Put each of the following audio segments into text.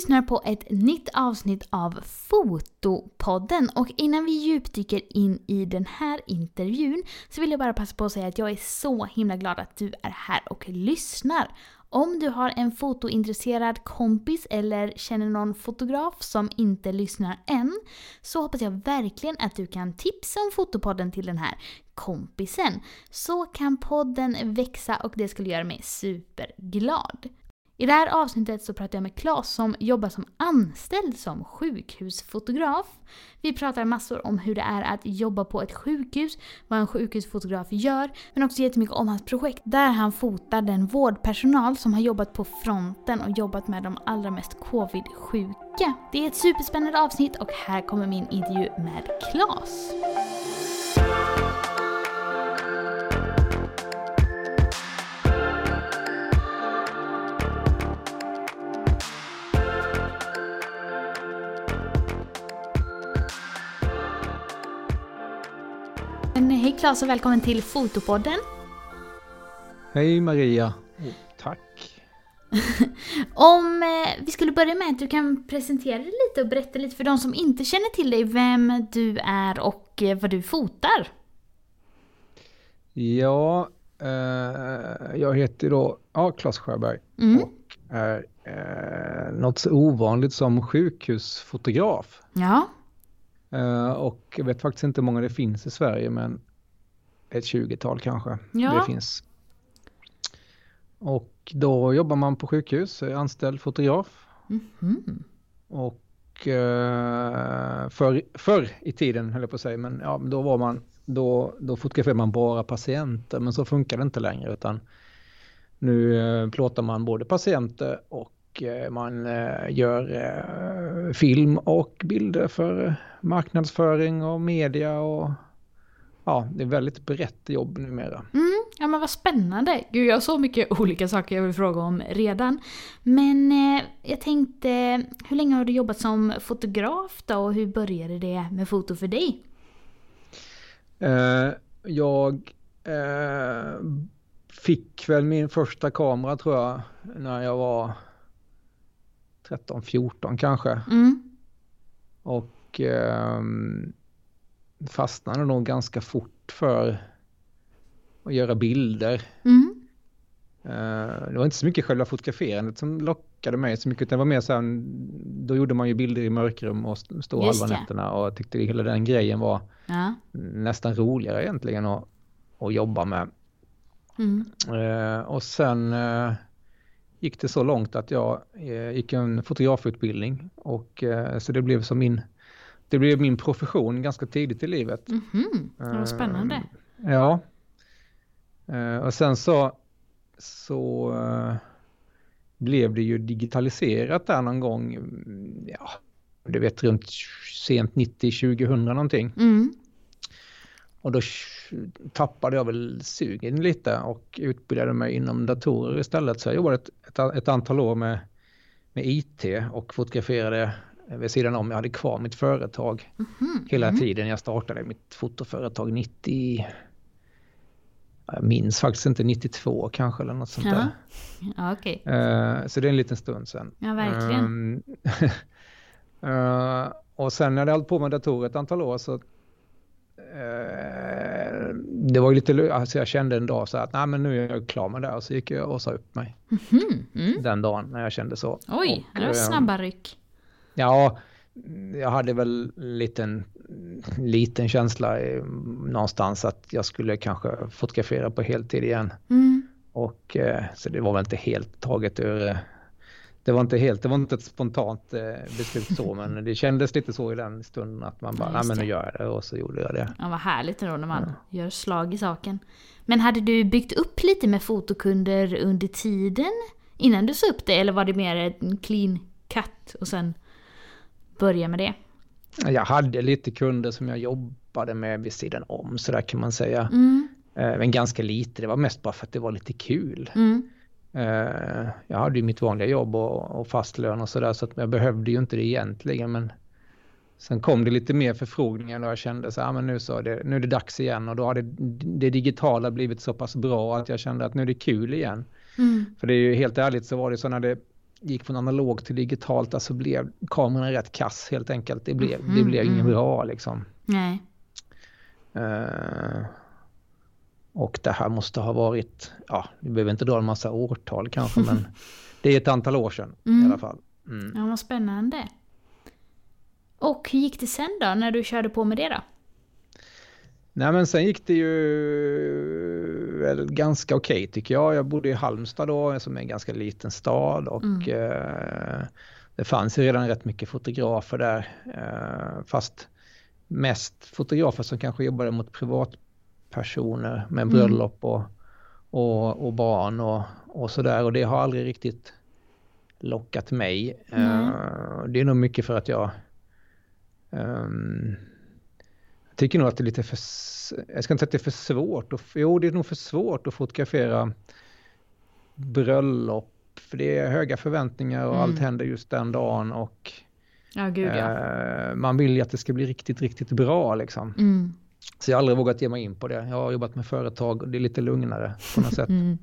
lyssnar på ett nytt avsnitt av Fotopodden och innan vi djupdyker in i den här intervjun så vill jag bara passa på att säga att jag är så himla glad att du är här och lyssnar. Om du har en fotointresserad kompis eller känner någon fotograf som inte lyssnar än så hoppas jag verkligen att du kan tipsa om Fotopodden till den här kompisen. Så kan podden växa och det skulle göra mig superglad. I det här avsnittet så pratar jag med Claes som jobbar som anställd som sjukhusfotograf. Vi pratar massor om hur det är att jobba på ett sjukhus, vad en sjukhusfotograf gör, men också jättemycket om hans projekt där han fotar den vårdpersonal som har jobbat på fronten och jobbat med de allra mest covid-sjuka. Det är ett superspännande avsnitt och här kommer min intervju med Claes. Claes och välkommen till Fotopodden. Hej Maria. tack. Om eh, vi skulle börja med att du kan presentera dig lite och berätta lite för de som inte känner till dig vem du är och eh, vad du fotar. Ja, eh, jag heter då ja, Claes Sjöberg mm. och är eh, något så ovanligt som sjukhusfotograf. Ja. Uh, och jag vet faktiskt inte hur många det finns i Sverige men ett 20-tal kanske. Ja. Det finns. Och då jobbar man på sjukhus, är anställd fotograf. Mm. Och uh, förr, förr i tiden höll jag på att säga, men ja, då var man, då, då fotograferade man bara patienter, men så funkar det inte längre utan nu uh, plåtar man både patienter och Eh, man eh, gör eh, film och bilder för marknadsföring och media och ja, det är väldigt brett jobb numera. Mm, ja men vad spännande! Gud, jag har så mycket olika saker jag vill fråga om redan. Men eh, jag tänkte, hur länge har du jobbat som fotograf då och hur började det med foto för dig? Eh, jag eh, fick väl min första kamera tror jag när jag var 13, 14 kanske. Mm. Och eh, fastnade nog ganska fort för att göra bilder. Mm. Eh, det var inte så mycket själva fotograferandet som lockade mig så mycket, utan det var mer så här, då gjorde man ju bilder i mörkrum och stod halva nätterna och tyckte hela den grejen var ja. nästan roligare egentligen att, att jobba med. Mm. Eh, och sen eh, gick det så långt att jag gick en fotografutbildning och så det blev som min det blev min profession ganska tidigt i livet. Mm -hmm. Vad spännande. Uh, ja. Uh, och sen så, så uh, blev det ju digitaliserat där någon gång, ja, du vet runt sent 90-2000 någonting. Mm. Och då tappade jag väl sugen lite och utbildade mig inom datorer istället. Så jag jobbade ett, ett, ett antal år med, med IT och fotograferade vid sidan om. Jag hade kvar mitt företag mm -hmm. hela mm. tiden. Jag startade mitt fotoföretag 90, jag minns faktiskt inte, 92 kanske eller något sånt ja. där. Ja, okay. uh, eh, så det är en liten stund sedan. Ja, verkligen. uh, och sen när jag hade hållit på med datorer ett antal år så Eh, det var ju lite, alltså jag kände en dag så att nej men nu är jag klar med det och så gick jag och sa upp mig. Mm mm. Den dagen när jag kände så. Oj, och, det var snabba ryck. Ja, jag hade väl liten, liten känsla i, någonstans att jag skulle kanske fotografera på heltid igen. Mm. Och eh, så det var väl inte helt taget ur det var inte helt, det var inte ett spontant eh, beslut så, men det kändes lite så i den stunden att man bara, nej men nu gör jag det och så gjorde jag det. Ja, vad härligt ändå när man ja. gör slag i saken. Men hade du byggt upp lite med fotokunder under tiden innan du sa upp det, eller var det mer en clean cut och sen börja med det? Jag hade lite kunder som jag jobbade med vid sidan om, så där kan man säga. Mm. Eh, men ganska lite, det var mest bara för att det var lite kul. Mm. Eh, jag hade ju mitt vanliga jobb och, och fast lön och sådär så att jag behövde ju inte det egentligen men sen kom det lite mer förfrågningar och jag kände så här, men nu, så det, nu är det dags igen och då hade det digitala blivit så pass bra att jag kände att nu är det kul igen. Mm. För det är ju helt ärligt så var det så när det gick från analog till digitalt, alltså blev kameran rätt kass helt enkelt. Det blev, Mhm, det blev inget mm. bra liksom. Nej. Eh, och det här måste ha varit, ja, vi behöver inte dra en massa årtal kanske, men det är ett antal år sedan Mm. i alla fall. Mm. Ja, vad spännande. Och hur gick det sen då, när du körde på med det då? Nej men sen gick det ju väl ganska okej tycker jag. Jag bodde i Halmstad då som är en ganska liten stad och Mm. eh, det fanns ju redan rätt mycket fotografer där. Eh, fast mest fotografer som kanske jobbade mot privatpersoner med Mm. bröllop och, och, och barn och, och sådär och det har aldrig riktigt lockat mig. Nej. Eh, det är nog mycket för att jag jag tycker nog att det är lite för, jag ska inte säga att det är för svårt, och, jo det är nog för svårt att fotografera bröllop, för det är höga förväntningar och Mm. allt händer just den dagen och Ja, gud ja. eh, man vill ju att det ska bli riktigt, riktigt bra liksom. Mm. Så jag har aldrig vågat ge mig in på det. Jag har jobbat med företag och det är lite lugnare på något sätt. Mm.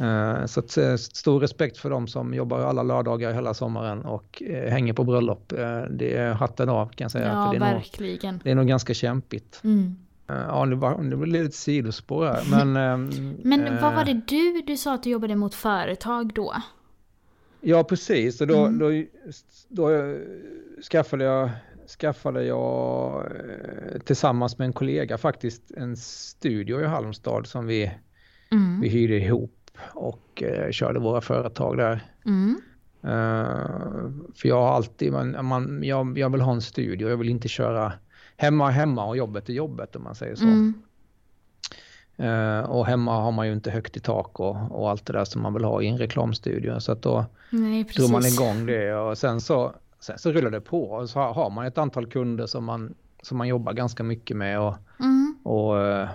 Eh, Så att, eh, stor respekt för de som jobbar alla lördagar hela sommaren och eh, hänger på bröllop. Det är hatten av kan jag säga. Ja, det, är nog, verkligen. det är nog ganska kämpigt. Mm. Ja, det, var, det blev lite sidospår här. Men, ehm, Men vad var det du, du sa att du jobbade mot företag då? Ja, precis. Och då, Mm. då, då eh, skaffade jag, skaffade jag tillsammans med en kollega faktiskt en studio i Halmstad som vi, Mm. vi hyrde ihop och eh, körde våra företag där. Mm. Eh, för jag har alltid, man, man, jag, jag vill ha en studio, jag vill inte köra hemma hemma och jobbet är jobbet om man säger så. Mm. Eh, och hemma har man ju inte högt i tak och, och allt det där som man vill ha i en reklamstudio. Så att då Nej, drog man igång det och sen så, sen så rullar det på och så har man ett antal kunder som man, som man jobbar ganska mycket med och, Mm. och eh,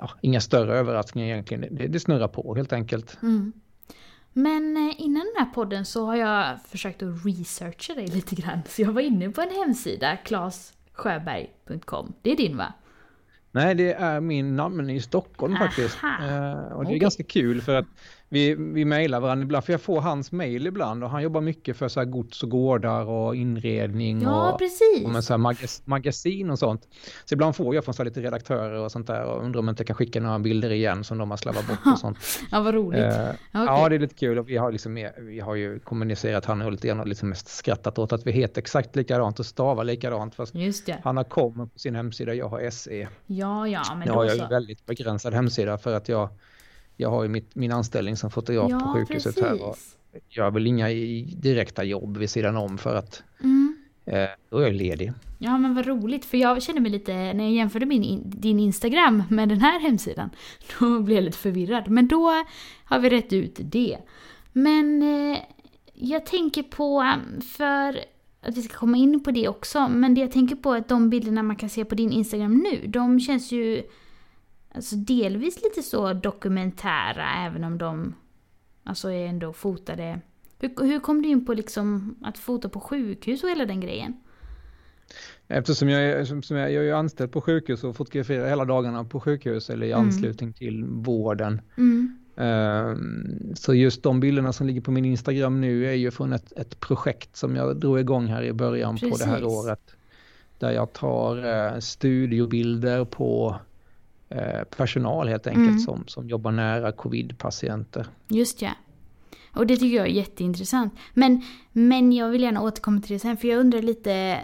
ja, inga större överraskningar egentligen. Det, det snurrar på helt enkelt. Mm. Men eh, innan den här podden så har jag försökt att researcha dig lite grann. Så jag var inne på en hemsida, klassjöberg.com. Det är din va? Nej, det är min namn i Stockholm Aha. faktiskt. Eh, och det är Okej. ganska kul för att vi, vi mejlar varandra ibland, för jag får hans mejl ibland och han jobbar mycket för så här gods och gårdar och inredning Ja, och, precis. och med så magas, magasin och sånt. Så ibland får jag från så lite redaktörer och sånt där och undrar om jag inte kan skicka några bilder igen som de har slarvat bort och sånt. Ja, vad roligt. Eh, Okej. Ja, det är lite kul och vi har, liksom, vi har ju kommunicerat, han har lite grann liksom mest skrattat åt att vi heter exakt likadant och stavar likadant fast han har kom på sin hemsida, jag har SE. Ja, ja, men Nu då har jag så. ju väldigt begränsad hemsida för att jag, jag har ju mitt, min anställning som fotograf på sjukhuset här och precis. jag vill inga i- direkta jobb vid sidan om för att Mm. eh, då är jag ledig. Ja men vad roligt, för jag kände mig lite, när jag jämförde min, in- din Instagram med den här hemsidan, då blev jag lite förvirrad. Men då har vi rätt ut det. Men eh, jag tänker på, för att vi ska komma in på det också, men det jag tänker på är att de bilderna man kan se på din Instagram nu, de känns ju alltså delvis lite så dokumentära, även om de alltså är ändå fotade. Hur, hur kom du in på liksom att fota på sjukhus och hela den grejen? Eftersom jag, är, som, som jag, jag är anställd på sjukhus och fotograferar hela dagarna på sjukhus eller i Mm. anslutning till vården. Mm. Ehm, Så just de bilderna som ligger på min Instagram nu är ju från ett, ett projekt som jag drog igång här i början på det här Precis. året. Där jag tar eh, studiobilder på personal helt enkelt Mm. som, som jobbar nära covid-patienter. Just ja. Och det tycker jag är jätteintressant. Men, men jag vill gärna återkomma till det sen, för jag undrar lite...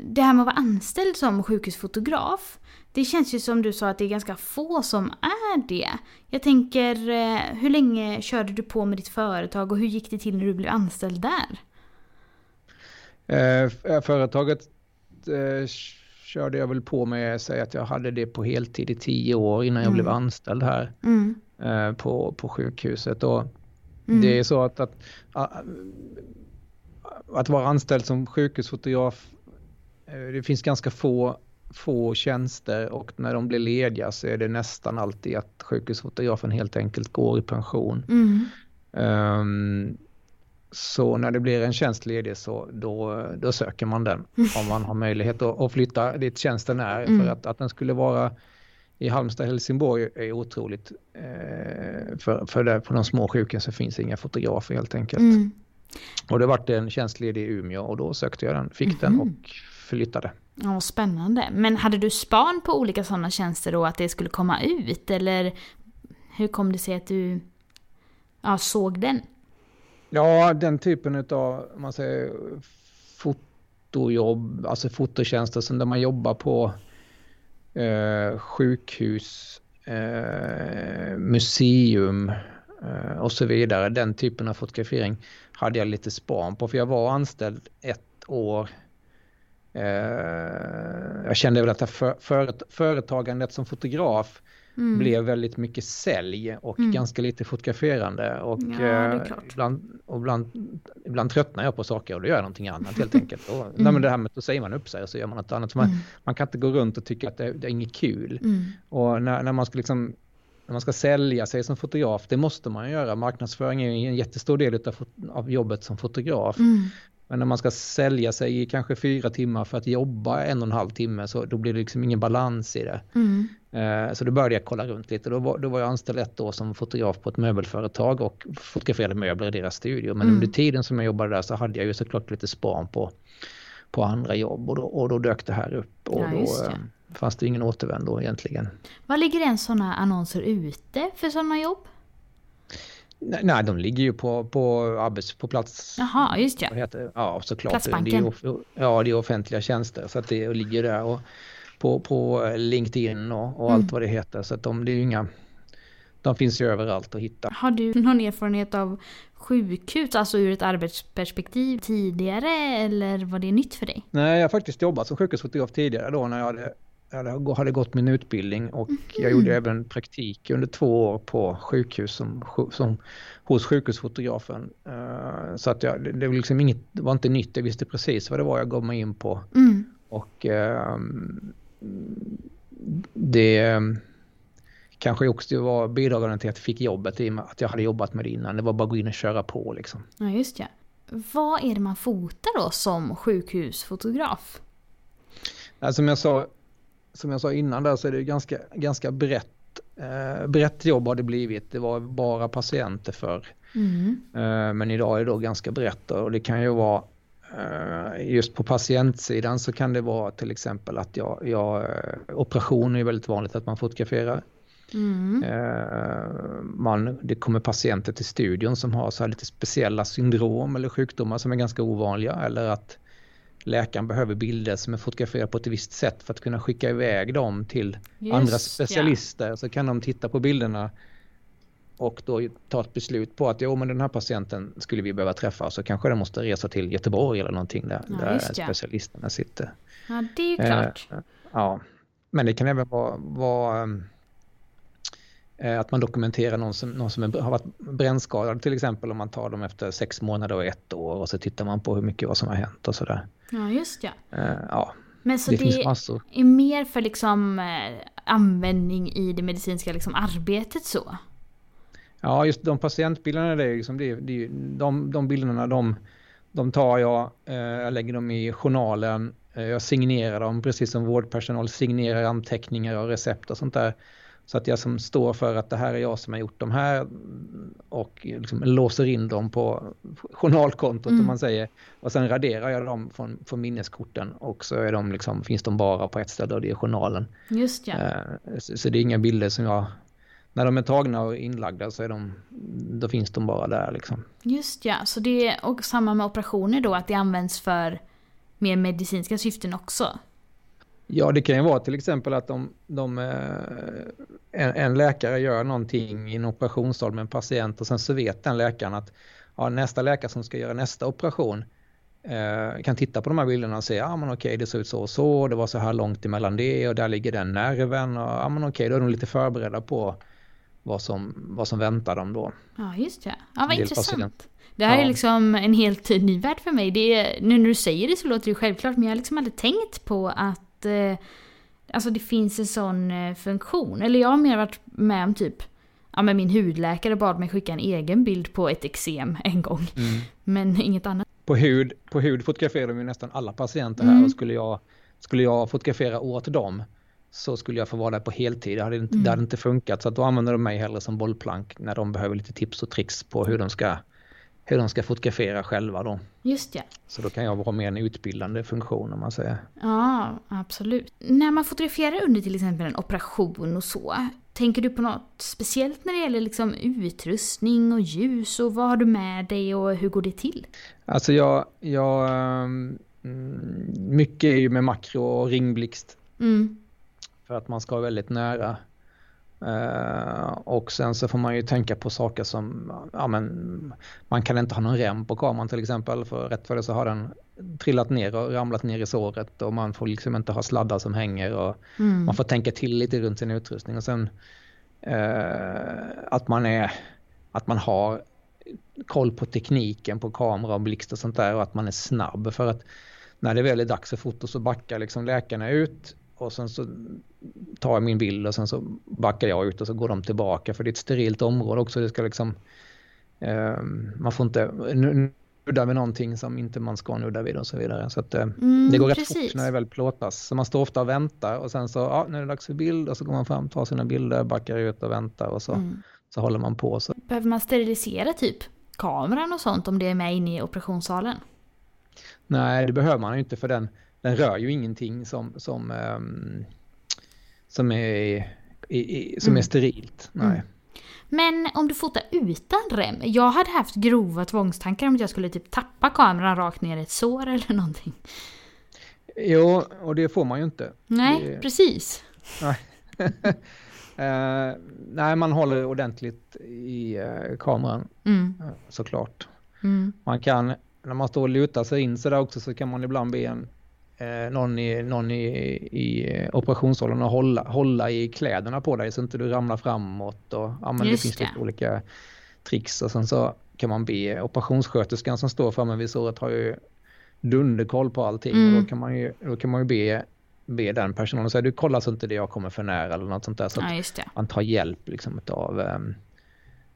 Det här med att vara anställd som sjukhusfotograf. Det känns ju som du sa att det är ganska få som är det. Jag tänker, eh, hur länge körde du på med ditt företag och hur gick det till när du blev anställd där? Eh, eh, Företaget eh, körde jag väl på med, säg att jag hade det på heltid i tio år innan jag Mm. blev anställd här Mm. eh, på, på sjukhuset. Och Mm. Det är så att, att, att vara anställd som sjukhusfotograf, eh, det finns ganska få, få tjänster och när de blir lediga så är det nästan alltid att sjukhusfotografen helt enkelt går i pension. Mm. Så när det blir en tjänst ledig så då, då söker man den om man har möjlighet att, att flytta dit tjänsten är. Mm. För att, att den skulle vara i Halmstad Helsingborg är otroligt. Eh, för, för där på de små sjukhusen finns inga fotografer helt enkelt. Mm. Och det vart en tjänstledig i Umeå och då sökte jag den, fick mm. den och flyttade. Ja, spännande. Men hade du span på olika sådana tjänster då, att det skulle komma ut? Eller hur kom det sig att du ja, såg den? Ja, den typen av, man säger, fotojobb, alltså fototjänster som där man jobbar på eh, sjukhus, eh, museum eh, och så vidare. Den typen av fotografering hade jag lite span på för jag var anställd ett år. Eh, jag kände väl att för, för, företagandet som fotograf mm. blev väldigt mycket sälj och mm. ganska lite fotograferande. Och, ja, eh, ibland, och ibland, ibland tröttnar jag på saker och då gör jag någonting annat helt enkelt. Och, mm. nej, men det här med att då säger man upp sig och så gör man något annat. Man, mm. man kan inte gå runt och tycka att det, det är inget kul. Mm. Och när, när man ska liksom när man ska sälja sig som fotograf, det måste man göra. Marknadsföring är en jättestor del av, av jobbet som fotograf. Mm. Men när man ska sälja sig i kanske fyra timmar för att jobba en och en halv timme så då blir det liksom ingen balans i det. Mm. Eh, så då började jag kolla runt lite. Då var, då var jag anställd ett år som fotograf på ett möbelföretag och fotograferade möbler i deras studio. Men mm. under tiden som jag jobbade där så hade jag ju såklart lite span på, på andra jobb och då, och då dök det här upp. Och ja, då eh, fanns det ingen återvändo egentligen. Vad ligger en sådana annonser ute för sådana jobb? Nej, de ligger ju på, på, arbets, på plats. Jaha, just ja. Heter, ja, såklart. Platsbanken. Det är, ja, det är offentliga tjänster så att det ligger där. Och på, på LinkedIn och, och mm. allt vad det heter. Så att de, det är ju inga, de finns ju överallt att hitta. Har du någon erfarenhet av sjukhus, alltså ur ett arbetsperspektiv tidigare eller var det nytt för dig? Nej, jag har faktiskt jobbat som sjukhusfotograf tidigare då när jag hade jag hade gått min utbildning och jag gjorde även praktik under två år på sjukhus som, som hos sjukhusfotografen. Uh, så att jag, det, var liksom inget, det var inte nytt, jag visste precis vad det var jag gav mig in på. Mm. Och uh, det ehm, kanske också var bidragande till att jag fick jobbet i och med att jag hade jobbat med det innan. Det var bara att gå in och köra på liksom. Ja, just det. Vad är det man fotar då som sjukhusfotograf? som jag sa som jag sa innan där så är det ganska, ganska brett, eh, brett jobb har det blivit. Det var bara patienter för. Mm. Eh, men idag är det då ganska brett och det kan ju vara eh, just på patientsidan så kan det vara till exempel att jag, jag eh, operation är väldigt vanligt att man fotograferar. Mm. Eh, man, det kommer patienter till studion som har så lite speciella syndrom eller sjukdomar som är ganska ovanliga eller att läkaren behöver bilder som är fotograferade på ett visst sätt för att kunna skicka iväg dem till Just, andra specialister. Ja. Så kan de titta på bilderna och då ta ett beslut på att jo men den här patienten skulle vi behöva träffa så kanske den måste resa till Göteborg eller någonting där, ja, där specialisterna sitter. Ja det är ju klart. Eh, ja, men det kan även vara, vara Eh, att man dokumenterar någon som, någon som är, har varit brännskadad till exempel om man tar dem efter sex månader och ett år och så tittar man på hur mycket vad som har hänt och sådär. Ja just ja. Uh, ja. Men så det, det är mer för liksom eh, användning i det medicinska liksom, arbetet så? Ja just de patientbilderna, det är liksom, det, det, de, de bilderna de, de tar jag, eh, jag lägger dem i journalen, eh, jag signerar dem precis som vårdpersonal signerar anteckningar och recept och sånt där. Så att jag som står för att det här är jag som har gjort de här och liksom låser in dem på journalkontot mm. om man säger. Och sen raderar jag dem från, från minneskorten och så är de liksom, finns de bara på ett ställe och det är journalen. Just ja. Eh, så, så, det är inga bilder som jag, när de är tagna och inlagda så är de, då finns de bara där liksom. Just ja, så det är och samma med operationer då, att det används för mer medicinska syften också? Ja, det kan ju vara till exempel att de, de, eh, en, en, läkare gör någonting i en operationssal med en patient och sen så vet den läkaren att ja, nästa läkare som ska göra nästa operation eh, kan titta på de här bilderna och säga ja men okej det ser ut så och så, det var så här långt emellan det och där ligger den nerven och ja men okej då är de lite förberedda på vad som, vad som väntar dem då. Ja just det, ja vad intressant. Patient. Det här ja. är liksom en helt ny värld för mig. Det är, nu när du säger det så låter det självklart men jag har liksom aldrig tänkt på att eh, alltså det finns en sån eh, funktion. Eller jag har mer varit med om typ, ja men min hudläkare bad mig skicka en egen bild på ett eksem en gång. Mm. Men inget annat. På hud, på hud fotograferar de ju nästan alla patienter här mm. och skulle jag, skulle jag fotografera åt dem så skulle jag få vara där på heltid. Det hade inte, mm. det hade inte funkat så att då använder de mig hellre som bollplank när de behöver lite tips och tricks på hur de ska hur de ska fotografera själva då. Just ja. Så då kan jag vara mer en utbildande funktion om man säger. Ja, absolut. När man fotograferar under till exempel en operation och så, tänker du på något speciellt när det gäller liksom utrustning och ljus och vad har du med dig och hur går det till? Alltså jag, jag mm, mycket är ju med makro och ringblixt. Mm. För att man ska vara väldigt nära Uh, och sen så får man ju tänka på saker som, ja men man kan inte ha någon rem på kameran till exempel för rätt för det så har den trillat ner och ramlat ner i såret och man får liksom inte ha sladdar som hänger och mm. man får tänka till lite runt sin utrustning. Och sen uh, att man är, att man har koll på tekniken på kamera och blixt och sånt där och att man är snabb. För att när det väl är dags för foto så backar liksom läkarna ut och sen så tar jag min bild och sen så backar jag ut och så går de tillbaka för det är ett sterilt område också. Det ska liksom, eh, man får inte nudda vid någonting som inte man ska nudda vid och så vidare. Så att, eh, mm, det går rätt fort när det väl plåtas. Så man står ofta och väntar och sen så, ja, nu är det dags för bild och så går man fram, tar sina bilder, backar ut och väntar och så, mm. så håller man på. Så. Behöver man sterilisera typ kameran och sånt om det är med inne i operationssalen? Nej, det behöver man ju inte för den, den rör ju ingenting som, som, um, som, är, i, i, som mm. är sterilt. Nej. Mm. Men om du fotar utan rem? Jag hade haft grova tvångstankar om att jag skulle typ tappa kameran rakt ner i ett sår eller någonting. Jo, och det får man ju inte. Nej, det... precis. Nej. uh, nej, man håller ordentligt i uh, kameran mm. uh, såklart. Mm. Man kan, när man står och lutar sig in sådär också så kan man ibland be en eh, någon i, någon i, i operationssalen och hålla, hålla i kläderna på dig så inte du ramlar framåt. Och, ja, men det finns det. lite olika tricks och sen så kan man be operationssköterskan som står framme vid såret har ju dunderkoll på allting mm. och då mm. kan man ju, då kan man ju be, be den personen och säga du kollar så inte det jag kommer för nära eller något sånt där så att man tar hjälp liksom av um,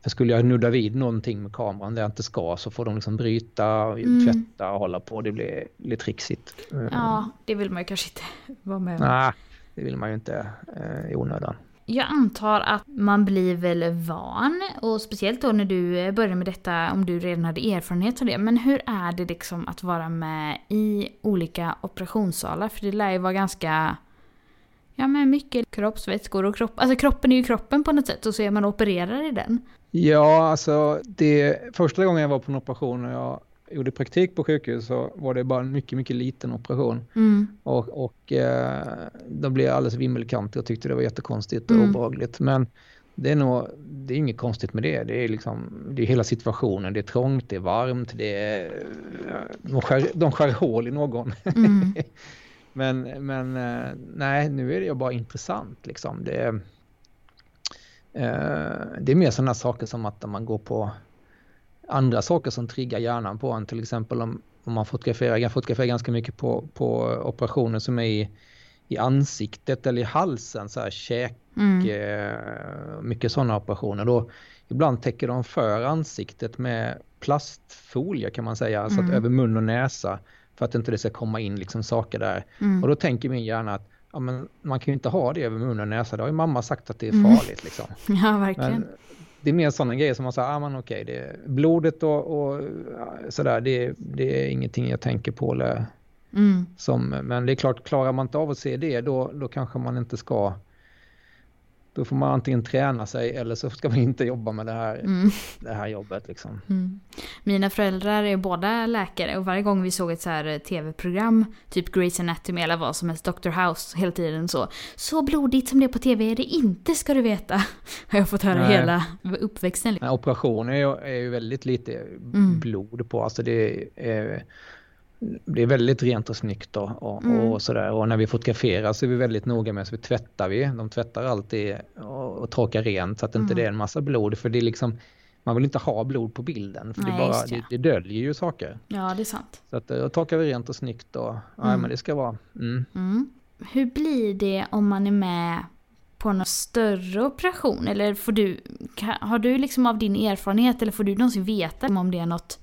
för skulle jag nudda vid någonting med kameran där jag inte ska så får de liksom bryta, mm. tvätta och hålla på. Det blir lite trixigt. Ja, det vill man ju kanske inte vara med om. Nej, det vill man ju inte eh, i onödan. Jag antar att man blir väl van och speciellt då när du började med detta om du redan hade erfarenhet av det. Men hur är det liksom att vara med i olika operationssalar? För det lär ju vara ganska Ja men mycket kroppsvätskor och kropp, alltså kroppen är ju kroppen på något sätt och så är man opererar i den. Ja, alltså det första gången jag var på en operation och jag gjorde praktik på sjukhus så var det bara en mycket, mycket liten operation. Mm. Och, och eh, då blev jag alldeles vimmelkantig och tyckte det var jättekonstigt och mm. obehagligt. Men det är nog, det är inget konstigt med det. Det är liksom, det är hela situationen. Det är trångt, det är varmt, det är, de skär, de skär hål i någon. Mm. men, men eh, nej, nu är det ju bara intressant liksom. Det det är mer sådana saker som att man går på andra saker som triggar hjärnan på en. Till exempel om, om man fotograferar, jag fotograferar ganska mycket på, på operationer som är i, i ansiktet eller i halsen, så här käk, mm. eh, mycket sådana operationer. Då, ibland täcker de för ansiktet med plastfolie kan man säga, mm. så att över mun och näsa för att inte det ska komma in liksom saker där. Mm. Och då tänker min hjärna att ja, men man kan ju inte ha det över mun och näsa. Det har ju mamma sagt att det är mm. farligt. Liksom. Ja, verkligen. Men det är mer sådana grejer som man säger, ah, men okej, det är blodet och, och sådär, det, det är ingenting jag tänker på. Eller, mm. som, men det är klart, klarar man inte av att se det, då, då kanske man inte ska då får man antingen träna sig eller så ska man inte jobba med det här, mm. det här jobbet. Liksom. Mm. Mina föräldrar är båda läkare och varje gång vi såg ett så här tv-program, typ Grey's Anatomy eller vad som helst, Dr. House hela tiden så. Så blodigt som det är på tv är det inte ska du veta. Har jag fått höra Nej. hela uppväxten. Nej, operationer är ju, är ju väldigt lite mm. blod på, alltså det är det är väldigt rent och snyggt och, och, mm. och, sådär. Och när vi fotograferar så är vi väldigt noga med så vi tvättar vi. De tvättar alltid och, och torkar rent så att mm. inte det är en massa blod. För det är liksom, man vill inte ha blod på bilden för Nej, det, bara, det. det döljer ju saker. Ja, det är sant. Så att då torkar vi rent och snyggt och ja, mm. men det ska vara. Mm. Mm. Hur blir det om man är med på någon större operation? Eller får du, har du liksom av din erfarenhet eller får du någonsin veta om det är något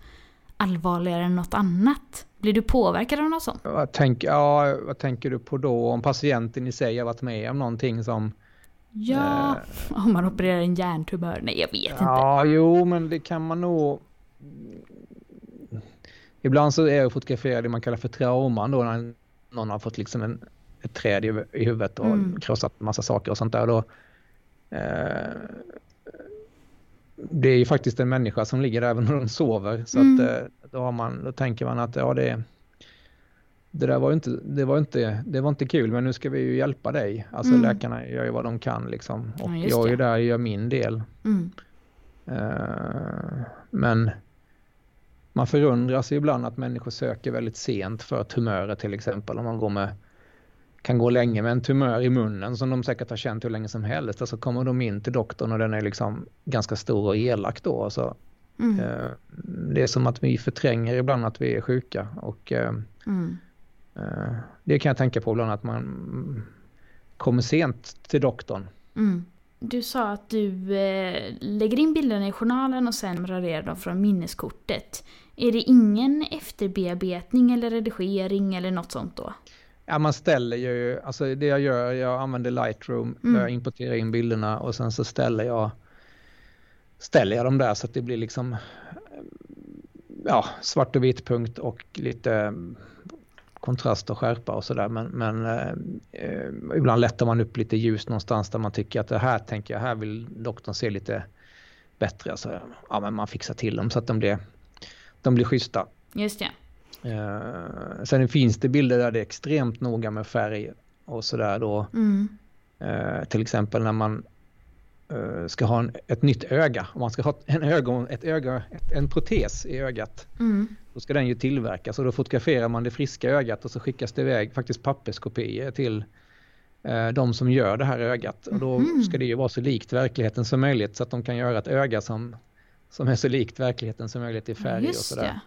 allvarligare än något annat? Blir du påverkad av något sånt? Vad, tänk, ja, vad tänker du på då? Om patienten i sig har varit med om någonting som... Ja, eh, om man opererar en hjärntumör? Nej, jag vet ja, inte. Ja, jo, men det kan man nog... Ibland så är jag fotograferad det man kallar för trauman då när någon har fått liksom en, ett träd i, i huvudet och mm. krossat massa saker och sånt där. Då, eh, det är ju faktiskt en människa som ligger där även när de sover. Så mm. att, eh, då, har man, då tänker man att ja, det, det där var inte, det var inte, det var inte kul men nu ska vi ju hjälpa dig. Alltså mm. läkarna gör ju vad de kan liksom. Och ja, jag är ju där och gör min del. Mm. Uh, men man förundras ibland att människor söker väldigt sent för tumörer till exempel. Om man går med, kan gå länge med en tumör i munnen som de säkert har känt hur länge som helst. Och så kommer de in till doktorn och den är liksom ganska stor och elak då. Så, mm. eh, det är som att vi förtränger ibland att vi är sjuka. Och, eh, mm. eh, det kan jag tänka på ibland att man kommer sent till doktorn. Mm. Du sa att du eh, lägger in bilderna i journalen och sen raderar dem från minneskortet. Är det ingen efterbearbetning eller redigering eller något sånt då? Ja, man ställer ju, alltså det jag gör, jag använder Lightroom, mm. jag importerar in bilderna och sen så ställer jag, ställer jag dem där så att det blir liksom ja, svart och vitt punkt och lite kontrast och skärpa och sådär. Men, men eh, ibland lättar man upp lite ljus någonstans där man tycker att det här tänker jag, här vill doktorn se lite bättre. Alltså, ja, men man fixar till dem så att de blir, de blir schyssta. Just det. Eh, sen finns det bilder där det är extremt noga med färg och sådär då. Mm. Eh, till exempel när man Eh, ska ha en, ett nytt öga, om man ska ha en, ögon, ett öga, ett, en protes i ögat, mm. då ska den ju tillverkas och då fotograferar man det friska ögat och så skickas det iväg faktiskt papperskopior till eh, de som gör det här ögat. Och då mm. ska det ju vara så likt verkligheten som möjligt så att de kan göra ett öga som, som är så likt verkligheten som möjligt i färg ja, och sådär.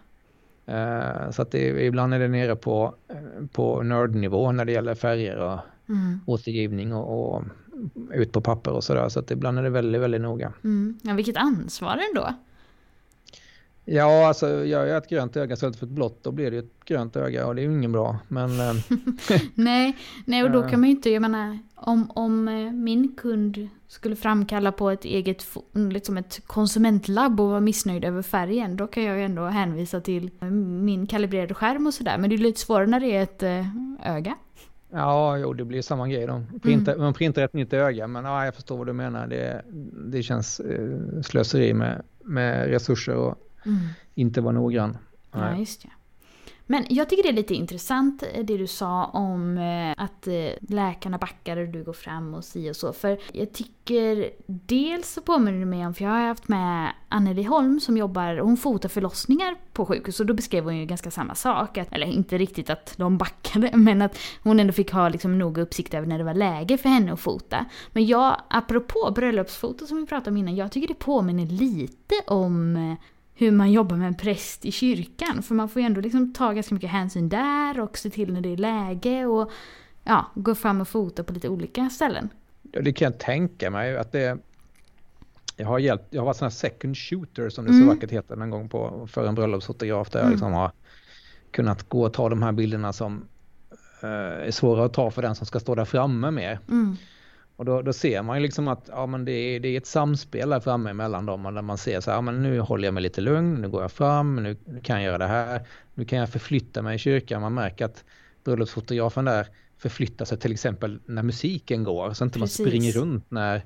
Eh, så att det, ibland är det nere på, eh, på nördnivå när det gäller färger och mm. återgivning och, och ut på papper och sådär. Så att ibland är det väldigt, väldigt noga. Mm. Ja, vilket ansvar ändå. Ja, alltså gör jag ett grönt öga istället för ett blått, då blir det ett grönt öga och det är ju ingen bra. Men, eh, nej, nej, och då kan man ju inte, jag menar, om, om eh, min kund skulle framkalla på ett eget, liksom ett konsumentlabb och vara missnöjd över färgen, då kan jag ju ändå hänvisa till min kalibrerade skärm och sådär. Men det är lite svårare när det är ett eh, öga. Ja, jo, det blir samma grej då. Printa, mm. Man printar ett nytt öga, men ja, jag förstår vad du menar. Det, det känns eh, slöseri med, med resurser och mm. inte vara noggrann. Ja, just det. Men jag tycker det är lite intressant eh, det du sa om eh, att eh, läkarna backar och du går fram och si och så. För jag tycker dels så påminner det mig om, för jag har haft med Anneli Holm som jobbar, hon fotar förlossningar på sjukhus och då beskrev hon ju ganska samma sak. Att, eller inte riktigt att de backade men att hon ändå fick ha liksom noga uppsikt över när det var läge för henne att fota. Men jag, apropå bröllopsfoto som vi pratade om innan, jag tycker det påminner lite om hur man jobbar med en präst i kyrkan. För man får ju ändå liksom ta ganska mycket hänsyn där och se till när det är läge och ja, gå fram och fota på lite olika ställen. Ja, det kan jag tänka mig att det jag har, hjälpt, jag har varit sån här second shooter som det mm. så vackert heter någon gång på, för en bröllopsfotograf där mm. jag liksom har kunnat gå och ta de här bilderna som uh, är svåra att ta för den som ska stå där framme med. Mm. Och då, då, ser man ju liksom att ja, men det, är, det är ett samspel där framme mellan dem. Och där man ser så här, ja, men nu håller jag mig lite lugn, nu går jag fram, nu, nu kan jag göra det här. Nu kan jag förflytta mig i kyrkan. Man märker att bröllopsfotografen där förflyttar sig till exempel när musiken går. Så inte Precis. man springer runt när...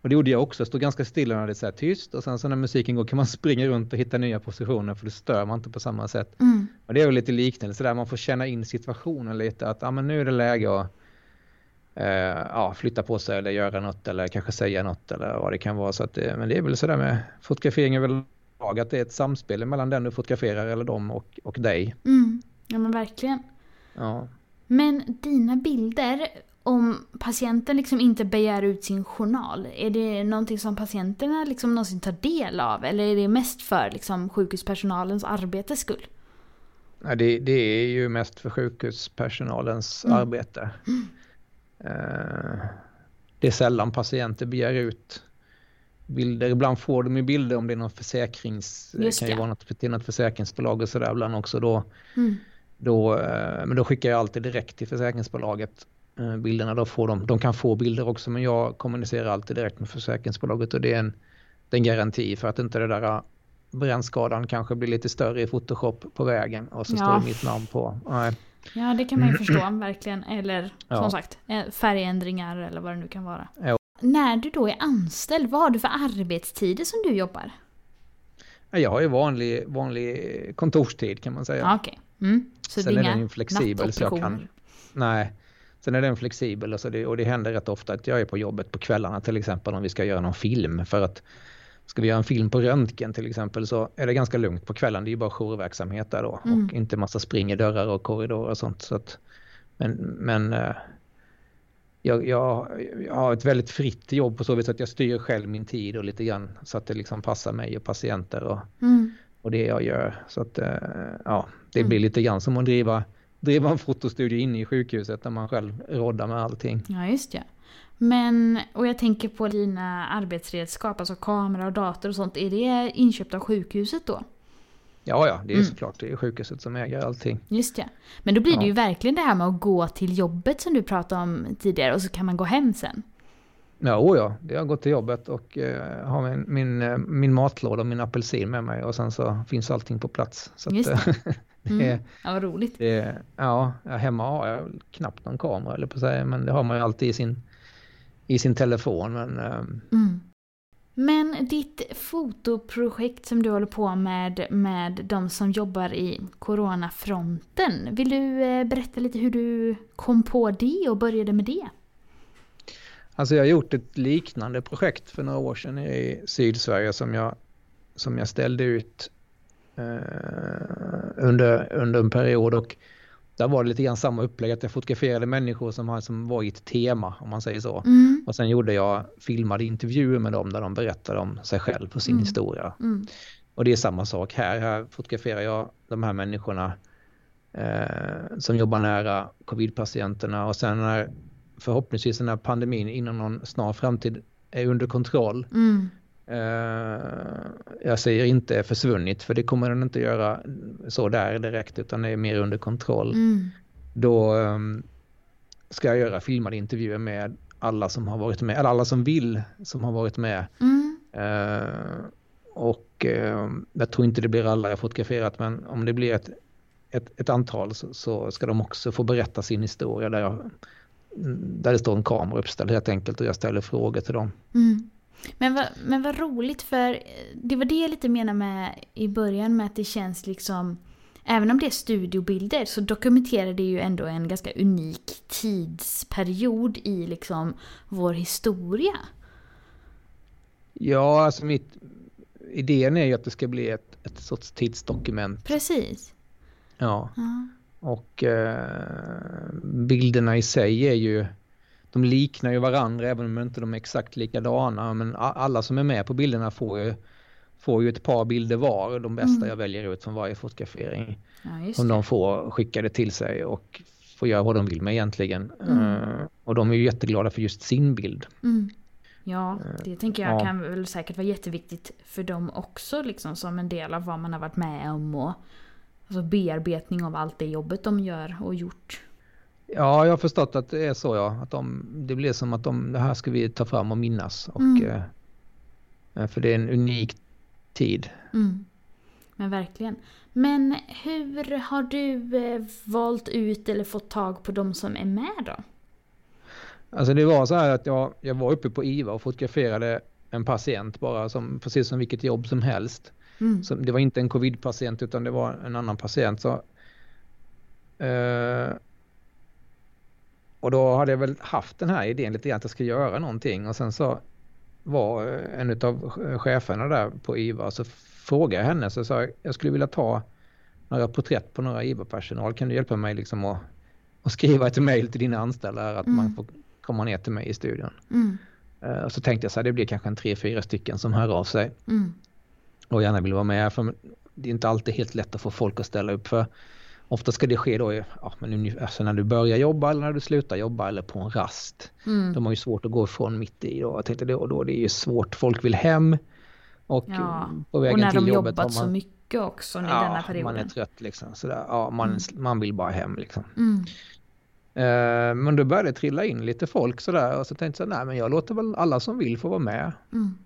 Och det gjorde jag också, jag stod ganska stilla när det är så tyst. Och sen så när musiken går kan man springa runt och hitta nya positioner för det stör man inte på samma sätt. Mm. Och det är ju lite liknande, så där man får känna in situationen lite. Att ja, men nu är det läge att ja, flytta på sig eller göra något eller kanske säga något eller vad det kan vara. Så att det, men det är väl sådär med fotografering överlag att det är ett samspel mellan den du fotograferar eller dem och, och dig. Mm. Ja men verkligen. Ja. Men dina bilder, om patienten liksom inte begär ut sin journal, är det någonting som patienterna liksom någonsin tar del av? Eller är det mest för liksom sjukhuspersonalens arbetes skull? Nej, det, det är ju mest för sjukhuspersonalens mm. arbete. Mm. Eh, det är sällan patienter begär ut bilder. Ibland får de ju bilder om det är någon försäkrings... Just det kan ju vara något, till något försäkringsbolag och sådär ibland också då. Mm. Då, eh, men då skickar jag alltid direkt till försäkringsbolaget eh, bilderna. Då får de, de kan få bilder också men jag kommunicerar alltid direkt med försäkringsbolaget och det är en, det är en garanti för att inte det där brännskadan kanske blir lite större i Photoshop på vägen och så ja. står det mitt namn på. Nej. Ja det kan man ju förstå verkligen. Eller ja. som sagt färgändringar eller vad det nu kan vara. Ja. När du då är anställd, vad har du för arbetstider som du jobbar? Jag har ju vanlig, vanlig kontorstid kan man säga. Ja, okay. Mm. Så Sen är den flexibel så jag kan... Nej. Sen är den flexibel och, så det, och det händer rätt ofta att jag är på jobbet på kvällarna till exempel om vi ska göra någon film. För att ska vi göra en film på röntgen till exempel så är det ganska lugnt på kvällen. Det är ju bara jourverksamhet där då mm. och inte massa spring i dörrar och korridorer och sånt. Så att, men men eh, jag, jag, jag, har ett väldigt fritt jobb på så vis att jag styr själv min tid och lite grann så att det liksom passar mig och patienter och, mm. och det jag gör. Så att eh, ja, det mm. blir lite grann som att driva, driva en fotostudio inne i sjukhuset där man själv råddar med allting. Ja, just det. Men, och jag tänker på dina arbetsredskap, alltså kamera och dator och sånt. Är det inköpt av sjukhuset då? Ja, ja, det är mm. såklart det är sjukhuset som äger allting. Just ja. Men då blir det ja. ju verkligen det här med att gå till jobbet som du pratade om tidigare och så kan man gå hem sen. Ja, oh ja, det har gått till jobbet och eh, har min, min, eh, min matlåda och min apelsin med mig och sen så finns allting på plats. Så Just det. Att, det mm. Ja, vad roligt. Det, ja, hemma har jag knappt någon kamera eller på sig, men det har man ju alltid i sin, i sin telefon. Men, eh, mm. Men ditt fotoprojekt som du håller på med, med de som jobbar i coronafronten. Vill du eh, berätta lite hur du kom på det och började med det? Alltså jag har gjort ett liknande projekt för några år sedan i Sydsverige som jag, som jag ställde ut eh, under, under en period och där var det lite grann samma upplägg att jag fotograferade människor som, som var i ett tema om man säger så. Mm. Och sen gjorde jag filmade intervjuer med dem där de berättade om sig själv och sin mm. historia. Mm. Och det är samma sak här. Här fotograferar jag de här människorna eh, som jobbar nära covidpatienterna och sen när förhoppningsvis den här pandemin inom någon snar framtid är under kontroll. Eh, jag säger inte försvunnit för det kommer den inte göra så där direkt utan det är mer under kontroll. Mm. Då ehm, ska jag göra filmade intervjuer med alla som har varit med, eller alla som vill som har varit med. Mm. Uh, och uh, jag tror inte det blir alla jag fotograferat men om det blir ett, ett, ett antal så, så, ska de också få berätta sin historia där, jag, där det står en kamera uppställd helt enkelt och jag ställer frågor till dem. Mm. Men vad, men vad roligt för det var det jag lite menade med i början med att det känns liksom Även om det är studiobilder så dokumenterar det ju ändå en ganska unik tidsperiod i liksom vår historia. Ja, alltså mitt, idén är ju att det ska bli ett, ett sorts tidsdokument. Precis. Ja. ja. Och eh, bilderna i sig är ju de liknar ju varandra även om inte de är exakt likadana. Men alla som är med på bilderna får ju, får ju ett par bilder var. De bästa mm. jag väljer ut från varje fotografering. Ja, som de får skickade till sig och får göra vad de vill med egentligen. Mm. Uh, och de är ju jätteglada för just sin bild. Mm. Ja, det tänker jag ja. kan väl säkert vara jätteviktigt för dem också liksom som en del av vad man har varit med om och alltså bearbetning av allt det jobbet de gör och gjort. Ja, jag har förstått att det är så ja. Att de, det blir som att de, det här ska vi ta fram och minnas. Och, mm. eh, eh för det är en unik tid. Mm. Men verkligen. Men hur har du eh, valt ut eller fått tag på de som är med då? Alltså det var så här att jag, jag var uppe på IVA och fotograferade en patient bara som precis som vilket jobb som helst. Mm. Så det var inte en covid-patient utan det var en annan patient. Så, eh, och då hade jag väl haft den här idén lite grann att jag ska göra någonting och sen så var en av cheferna där på IVA så frågade jag henne så sa jag, jag skulle vilja ta några porträtt på några IVA-personal. Kan du hjälpa mig liksom att, att skriva ett mejl till dina anställda att mm. man får komma ner till mig i studion. Mm. Uh, och så tänkte jag så här, det blir kanske en tre, fyra stycken som hör av sig. Mm. Och gärna vill vara med. För det är inte alltid helt lätt att få folk att ställa upp. för Ofta ska det ske då ja, men alltså när du börjar jobba eller när du slutar jobba eller på en rast. Mm. De har ju svårt att gå ifrån mitt i då. Jag tänkte då, då det är ju svårt, folk vill hem. Och ja. på vägen och när till de jobbet jobbat man... så mycket också i ja, denna perioden. man är trött liksom. Sådär. Ja, man, mm. man vill bara hem liksom. Mm. Eh, men då började det trilla in lite folk sådär och så tänkte jag nej men jag låter väl alla som vill få vara med. Mm.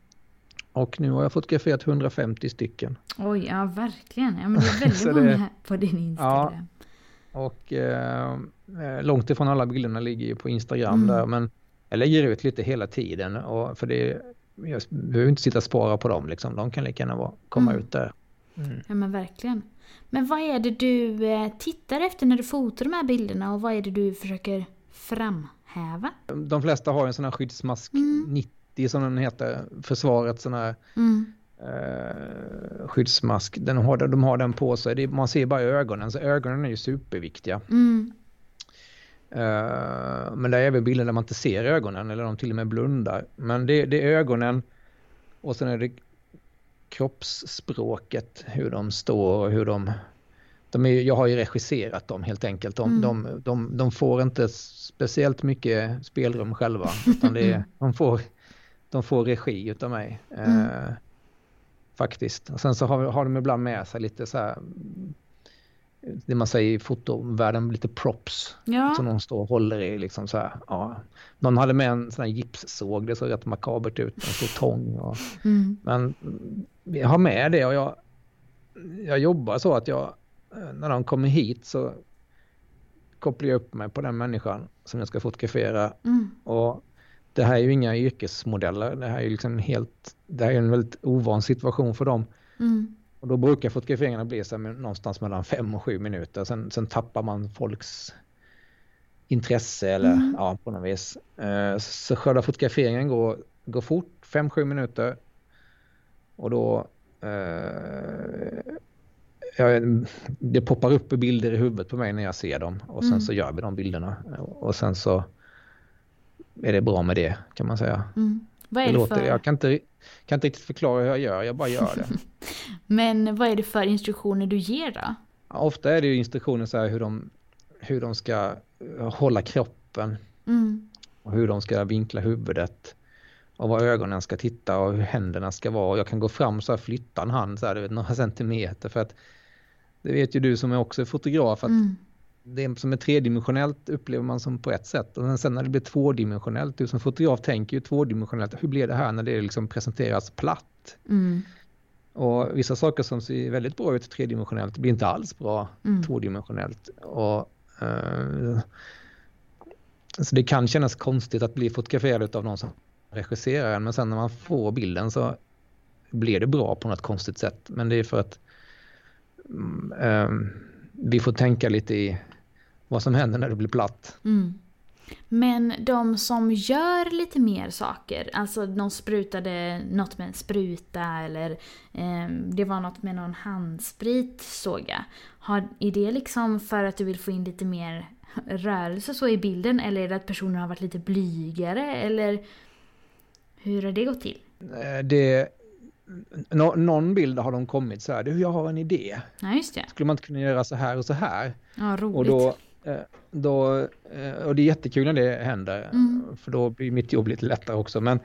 Och nu har jag fotograferat 150 stycken. Oj, ja verkligen. Ja, men det är väldigt många det, på din Instagram. Ja, och eh, eh, långt ifrån alla bilderna ligger ju på Instagram mm. där. Men jag lägger ut lite hela tiden. Och för det, jag behöver inte sitta och spara på dem. Liksom. De kan lika gärna vara, komma mm. ut där. Mm. Ja men verkligen. Men vad är det du eh, tittar efter när du fotar de här bilderna och vad är det du försöker framhäva? De flesta har en sån här skyddsmask mm. 90 som den heter, försvarets sån här mm. eh, skyddsmask. Den har, de har den på sig, det, man ser bara ögonen, så ögonen är ju superviktiga. Mm. Uh, men det är även bilder där man inte ser ögonen eller de till och med blundar. Men det, det är ögonen och sen är det kroppsspråket, hur de står och hur de... de är, jag har ju regisserat dem helt enkelt. De, mm. de, de, de, får inte speciellt mycket spelrum själva. Utan det de, får, de får regi utav mig. Mm. Eh, faktiskt. Och sen så har, har de ibland med sig lite så här det man säger i fotovärlden, lite props. Ja. Som någon står och håller i. Liksom så här, ja. Någon hade med en sån här gipssåg, det såg rätt makabert ut. En stor tång. Och, mm. Men jag har med det och jag, jag jobbar så att jag, när de kommer hit så kopplar jag upp mig på den människan som jag ska fotografera. Mm. Och det här är ju inga yrkesmodeller. Det här är ju liksom helt, det här är en väldigt ovan situation för dem. Mm. Och då brukar fotograferingarna bli så någonstans mellan fem och sju minuter. Sen, sen tappar man folks intresse eller mm. ja, på något vis. Eh, så själva fotograferingen går, går fort, fem sju minuter. Och då eh, ja, det poppar upp bilder i huvudet på mig när jag ser dem och sen mm. så gör vi de bilderna. Och sen så är det bra med det kan man säga. Mm. Vad är det, det låter, för... Jag kan inte, kan inte riktigt förklara hur jag gör, jag bara gör det. Men vad är det för instruktioner du ger då? Ofta är det ju instruktioner så hur de, hur de ska eh, hålla kroppen. Mm. Och hur de ska vinkla huvudet. Och var ögonen ska titta och hur händerna ska vara. Jag kan gå fram så här flytta en hand så här, vet, några centimeter för att det vet ju du som är också fotograf att mm det som är tredimensionellt upplever man som på ett sätt och sen när det blir tvådimensionellt, du som fotograf tänker ju tvådimensionellt, hur blir det här när det liksom presenteras platt? Mm. Och vissa saker som ser väldigt bra ut tredimensionellt blir inte alls bra mm. tvådimensionellt. Och, uh, så det kan kännas konstigt att bli fotograferad av någon som regisserar en, men sen när man får bilden så blir det bra på något konstigt sätt. Men det är för att um, vi får tänka lite i vad som händer när det blir platt. Mm. Men de som gör lite mer saker, alltså de sprutade något med en spruta eller eh, det var något med någon handsprit såg jag. Har, är det liksom för att du vill få in lite mer rörelse så i bilden eller är det att personen har varit lite blygare eller hur har det gått till? Eh, det, nå, någon bild har de kommit så här, du jag har en idé. Ja, just det. Skulle man inte kunna göra så här och så här? Ja, roligt. Och, då, då, eh, och det är jättekul när det händer, mm. för då blir mitt jobb lite lättare också. Men,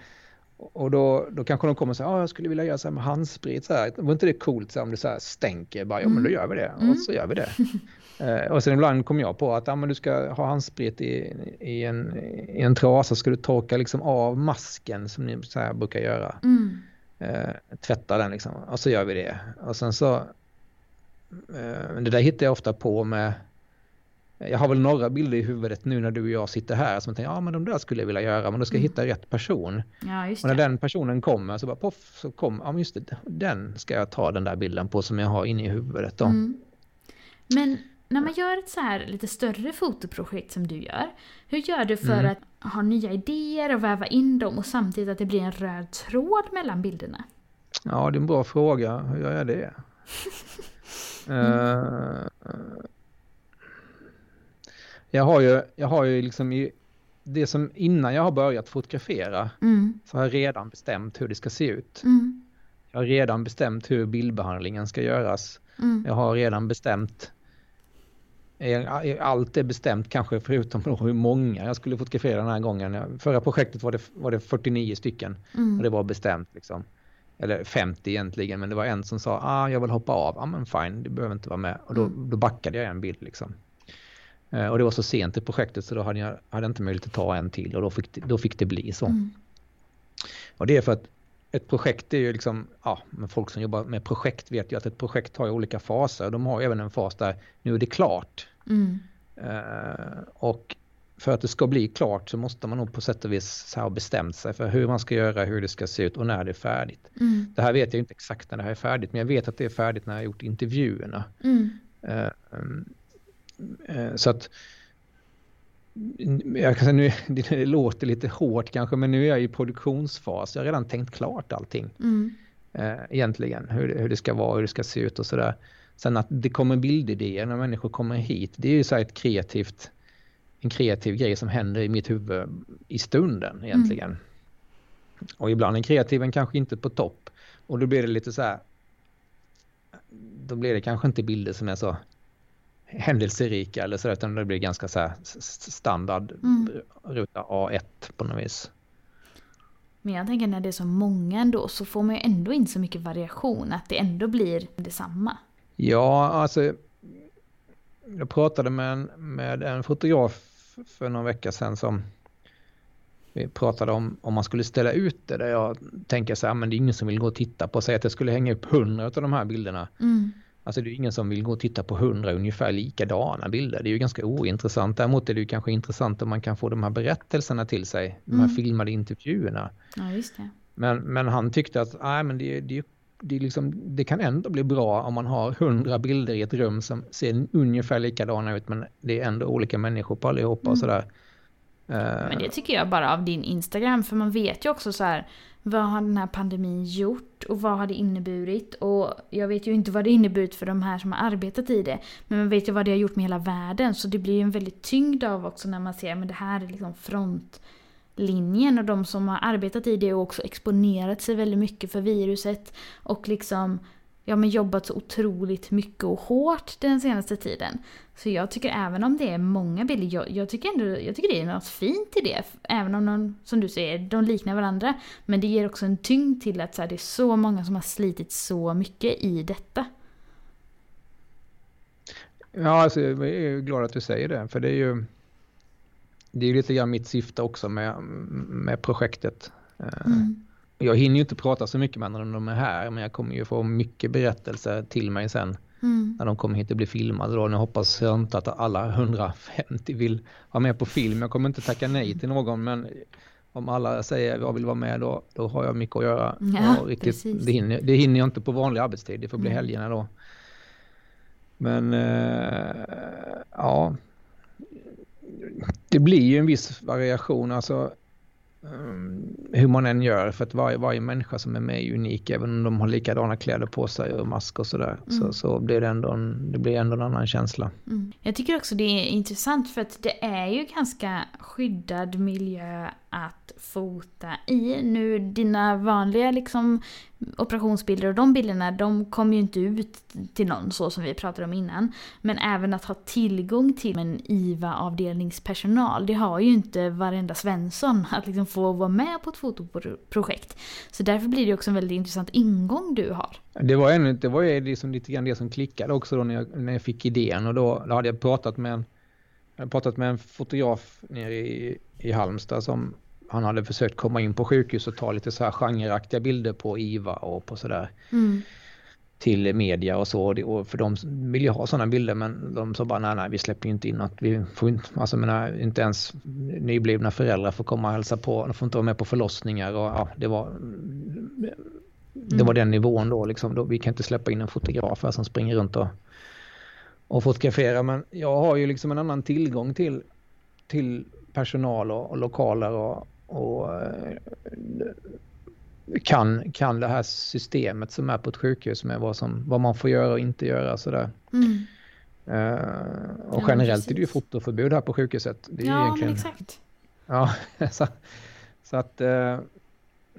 och då, då kanske de kommer och säger, ah, jag skulle vilja göra så här med handsprit. Så här. Var inte det coolt så här, om det så här stänker? Bara, ja, men då mm. gör vi det. Mm. Och så gör vi det. eh, och sen ibland kom jag på att ah, men du ska ha handsprit i, i, en, i en trasa, ska du torka liksom av masken som ni så här brukar göra. Mm eh, tvätta den liksom. Och så gör vi det. Och sen så, eh, det där hittar jag ofta på med, jag har väl några bilder i huvudet nu när du och jag sitter här som jag tänker, ja men de där skulle jag vilja göra, men då ska jag mm. hitta rätt person. Ja, och när den personen kommer så bara poff, så kommer, ja men just det, den ska jag ta den där bilden på som jag har inne i huvudet då. Mm. Men när man gör ett så här lite större fotoprojekt som du gör, hur gör du för mm. att ha nya idéer och väva in dem och samtidigt att det blir en röd tråd mellan bilderna? Ja, det är en bra fråga. Hur gör jag det? mm. uh, jag har ju, jag har ju liksom i det som innan jag har börjat fotografera mm. så har jag redan bestämt hur det ska se ut. Mm. Jag har redan bestämt hur bildbehandlingen ska göras. Mm. Jag har redan bestämt allt är bestämt kanske förutom hur många jag skulle fotografera den här gången. Förra projektet var det, var det 49 stycken mm. och det var bestämt liksom. eller 50 egentligen, men det var en som sa ah, jag vill hoppa av. Ja ah, men fine, du behöver inte vara med. Och då, mm. då backade jag en bild liksom. Eh, och det var så sent i projektet så då hade jag hade inte möjlighet att ta en till och då fick då fick det bli så. Mm. Och det är för att ett projekt är ju liksom, ja, men folk som jobbar med projekt vet ju att ett projekt har olika faser. De har även en fas där nu är det klart. Mm. Uh, och för att det ska bli klart så måste man nog på sätt och vis så ha bestämt sig för hur man ska göra, hur det ska se ut och när det är färdigt. Mm. Det här vet jag inte exakt när det här är färdigt, men jag vet att det är färdigt när jag har gjort intervjuerna. Mm. Uh, uh, så att jag kan säga, nu, det låter lite hårt kanske, men nu är jag i produktionsfas. Jag har redan tänkt klart allting. Mm. Eh, egentligen, hur, hur det ska vara, hur det ska se ut och sådär. Sen att det kommer bildidéer när människor kommer hit, det är ju så ett kreativt, en kreativ grej som händer i mitt huvud i stunden egentligen. Mm. Och ibland är kreativen kanske inte på topp. Och då blir det lite så här, då blir det kanske inte bilder som är så händelserika eller så utan det blir ganska så standard mm. ruta A1 på något vis. Men jag tänker när det är så många ändå så får man ju ändå in så mycket variation att det ändå blir detsamma. Ja, alltså jag pratade med en, med en fotograf för någon vecka sedan som vi pratade om om man skulle ställa ut det där jag tänker så här, men det är ingen som vill gå och titta på, säg att jag skulle hänga upp hundra av de här bilderna. Mm. Alltså det är ingen som vill gå och titta på hundra ungefär likadana bilder. Det är ju ganska ointressant. Däremot är det ju kanske intressant om man kan få de här berättelserna till sig. De här mm. filmade intervjuerna. Ja, just det. Men, men han tyckte att nej, men det, det, det, liksom, det kan ändå bli bra om man har hundra bilder i ett rum som ser ungefär likadana ut men det är ändå olika människor på allihopa mm. och sådär. Eh, men det tycker jag bara av din Instagram för man vet ju också så här vad har den här pandemin gjort och vad har det inneburit? Och jag vet ju inte vad det inneburit för de här som har arbetat i det. Men man vet ju vad det har gjort med hela världen. Så det blir ju en väldigt tyngd av också när man ser att det här är liksom frontlinjen och de som har arbetat i det och också exponerat sig väldigt mycket för viruset. Och liksom ja, men jobbat så otroligt mycket och hårt den senaste tiden. Så jag tycker även om det är många bilder, jag, jag, tycker ändå jag tycker det är något fint i det. Även om de, som du säger, de liknar varandra. Men det ger också en tyngd till att så här, det är så många som har slitit så mycket i detta. Ja, alltså, jag är glad att du säger det. För det är ju det är lite grann mitt syfte också med, med projektet. Mm. Jag hinner ju inte prata så mycket med dem när de är här, men jag kommer ju få mycket berättelser till mig sen. Mm. När de kommer hit och blir filmade då. Nu hoppas jag inte att alla 150 vill vara med på film. Jag kommer inte tacka nej till någon, men om alla säger att jag vill vara med då, då har jag mycket att göra. Ja, riktigt, det, hinner, det hinner jag inte på vanlig arbetstid, det får bli mm. helgerna då. Men äh, ja, det blir ju en viss variation. Alltså, hur man än gör för att varje, varje människa som är med är unik även om de har likadana kläder på sig och mask och sådär mm. så, så blir det ändå en, det blir ändå en annan känsla. Mm. Jag tycker också det är intressant för att det är ju ganska skyddad miljö att fota i. Nu dina vanliga liksom operationsbilder och de bilderna de kommer ju inte ut till någon så som vi pratade om innan. Men även att ha tillgång till en IVA-avdelningspersonal det har ju inte varenda Svensson att liksom få vara med på ett fotoprojekt. Så därför blir det också en väldigt intressant ingång du har. Det var, en, det var liksom lite grann det som klickade också då när jag, när jag fick idén och då, då hade jag pratat med en jag har pratat med en fotograf nere i, i Halmstad som han hade försökt komma in på sjukhus och ta lite så här genreaktiga bilder på IVA och på sådär. Mm. Till media och så. Och för de vill ju ha sådana bilder men de sa bara nej, nej vi släpper inte in något. Vi får inte, alltså menar, inte ens nyblivna föräldrar får komma och hälsa på. De får inte vara med på förlossningar och ja, det var det var mm. den nivån då liksom. Då, vi kan inte släppa in en fotograf här som springer runt och, och fotograferar. Men jag har ju liksom en annan tillgång till, till personal och, och lokaler och, och eh, kan, kan det här systemet som är på ett sjukhus med vad, som, vad man får göra och inte göra sådär. Mm. Uh, och ja, generellt precis. är det ju fotoförbud här på sjukhuset. Det är ja, egentligen... men exakt. Ja, så, så att... Uh,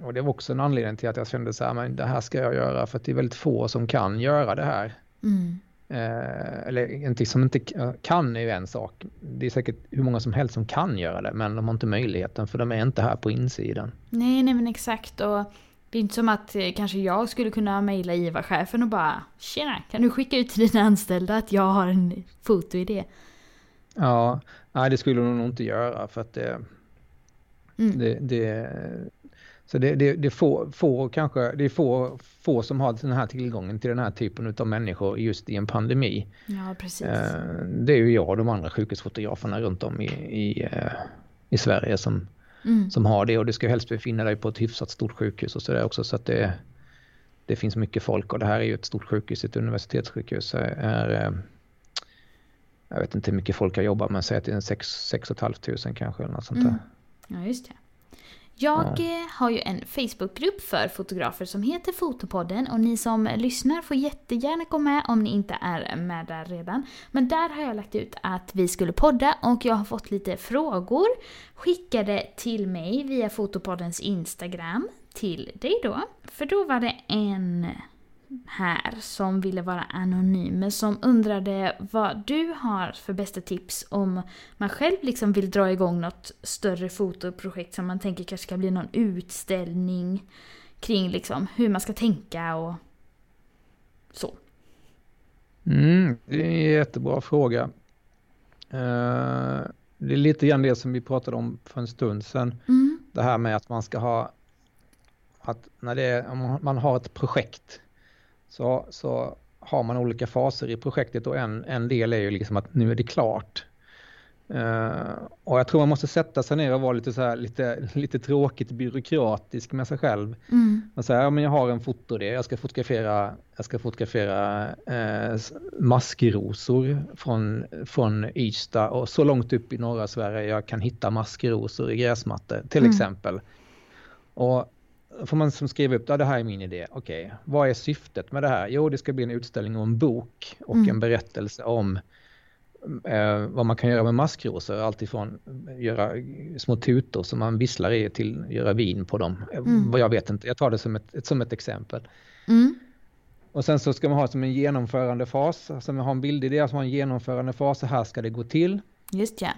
och det var också en anledning till att jag kände så här, men det här ska jag göra för att det är väldigt få som kan göra det här. Mm. Eh, eller inte som inte kan är ju en sak. Det är säkert hur många som helst som kan göra det men de har inte möjligheten för de är inte här på insidan. Nej, nej men exakt. Och Det är inte som att eh, kanske jag skulle kunna mejla IVA-chefen och bara Tjena, kan du skicka ut till dina anställda att jag har en fotoidé? Ja, nej det skulle hon nog inte göra för att det... Mm. det, det så det, det, det, få, få, kanske, det är få, få som har den här tillgången till den här typen av människor just i en pandemi. Ja, precis. Eh, Det är ju jag och de andra sjukhusfotograferna runt om i, i, eh, i Sverige som, Mm. som har det och det ska helst befinna dig på ett hyfsat stort sjukhus och sådär också så att det, det finns mycket folk och det här är ju ett stort sjukhus, ett universitetssjukhus. Är, är, eh, jag vet inte hur mycket folk jag jobbar med, säg att det är 6 500 kanske eller något sånt där. Mm. Ja, just det. Jag eh, har ju en Facebookgrupp för fotografer som heter Fotopodden och ni som lyssnar får jättegärna gå med om ni inte är med där redan. Men där har jag lagt ut att vi skulle podda och jag har fått lite frågor skickade till mig via Fotopoddens Instagram till dig då. För då var det en här som ville vara anonym men som undrade vad du har för bästa tips om man själv liksom vill dra igång något större fotoprojekt som man tänker kanske ska bli någon utställning kring liksom hur man ska tänka och så. Mm, det är en jättebra fråga. Eh, det är lite grann det som vi pratade om för en stund sedan. Mm. Det här med att man ska ha, att när det är, man har ett projekt så, så har man olika faser i projektet och en, en del är ju liksom att nu är det klart. Eh, och jag tror man måste sätta sig ner och vara lite så här, lite, lite tråkigt byråkratisk med sig själv. Mm. Man säger, ja, men jag har en fotodé, jag ska fotografera, jag ska fotografera eh, maskrosor från, från Ystad och så långt upp i norra Sverige jag kan hitta maskrosor i gräsmattor till Mm. exempel. Och får man som skriva upp, ja det här är min idé, okej, vad är syftet med det här? Jo, det ska bli en utställning och en bok och Mm. en berättelse om eh, vad man kan göra med maskrosor, alltifrån göra små tutor som man visslar i till göra vin på dem. Eh, Mm. Vad jag vet inte, jag tar det som ett, som ett exempel. Mm. Och sen så ska man ha som en genomförande fas, alltså man har en bildidé, alltså man har en genomförande fas, så här ska det gå till. Just ja.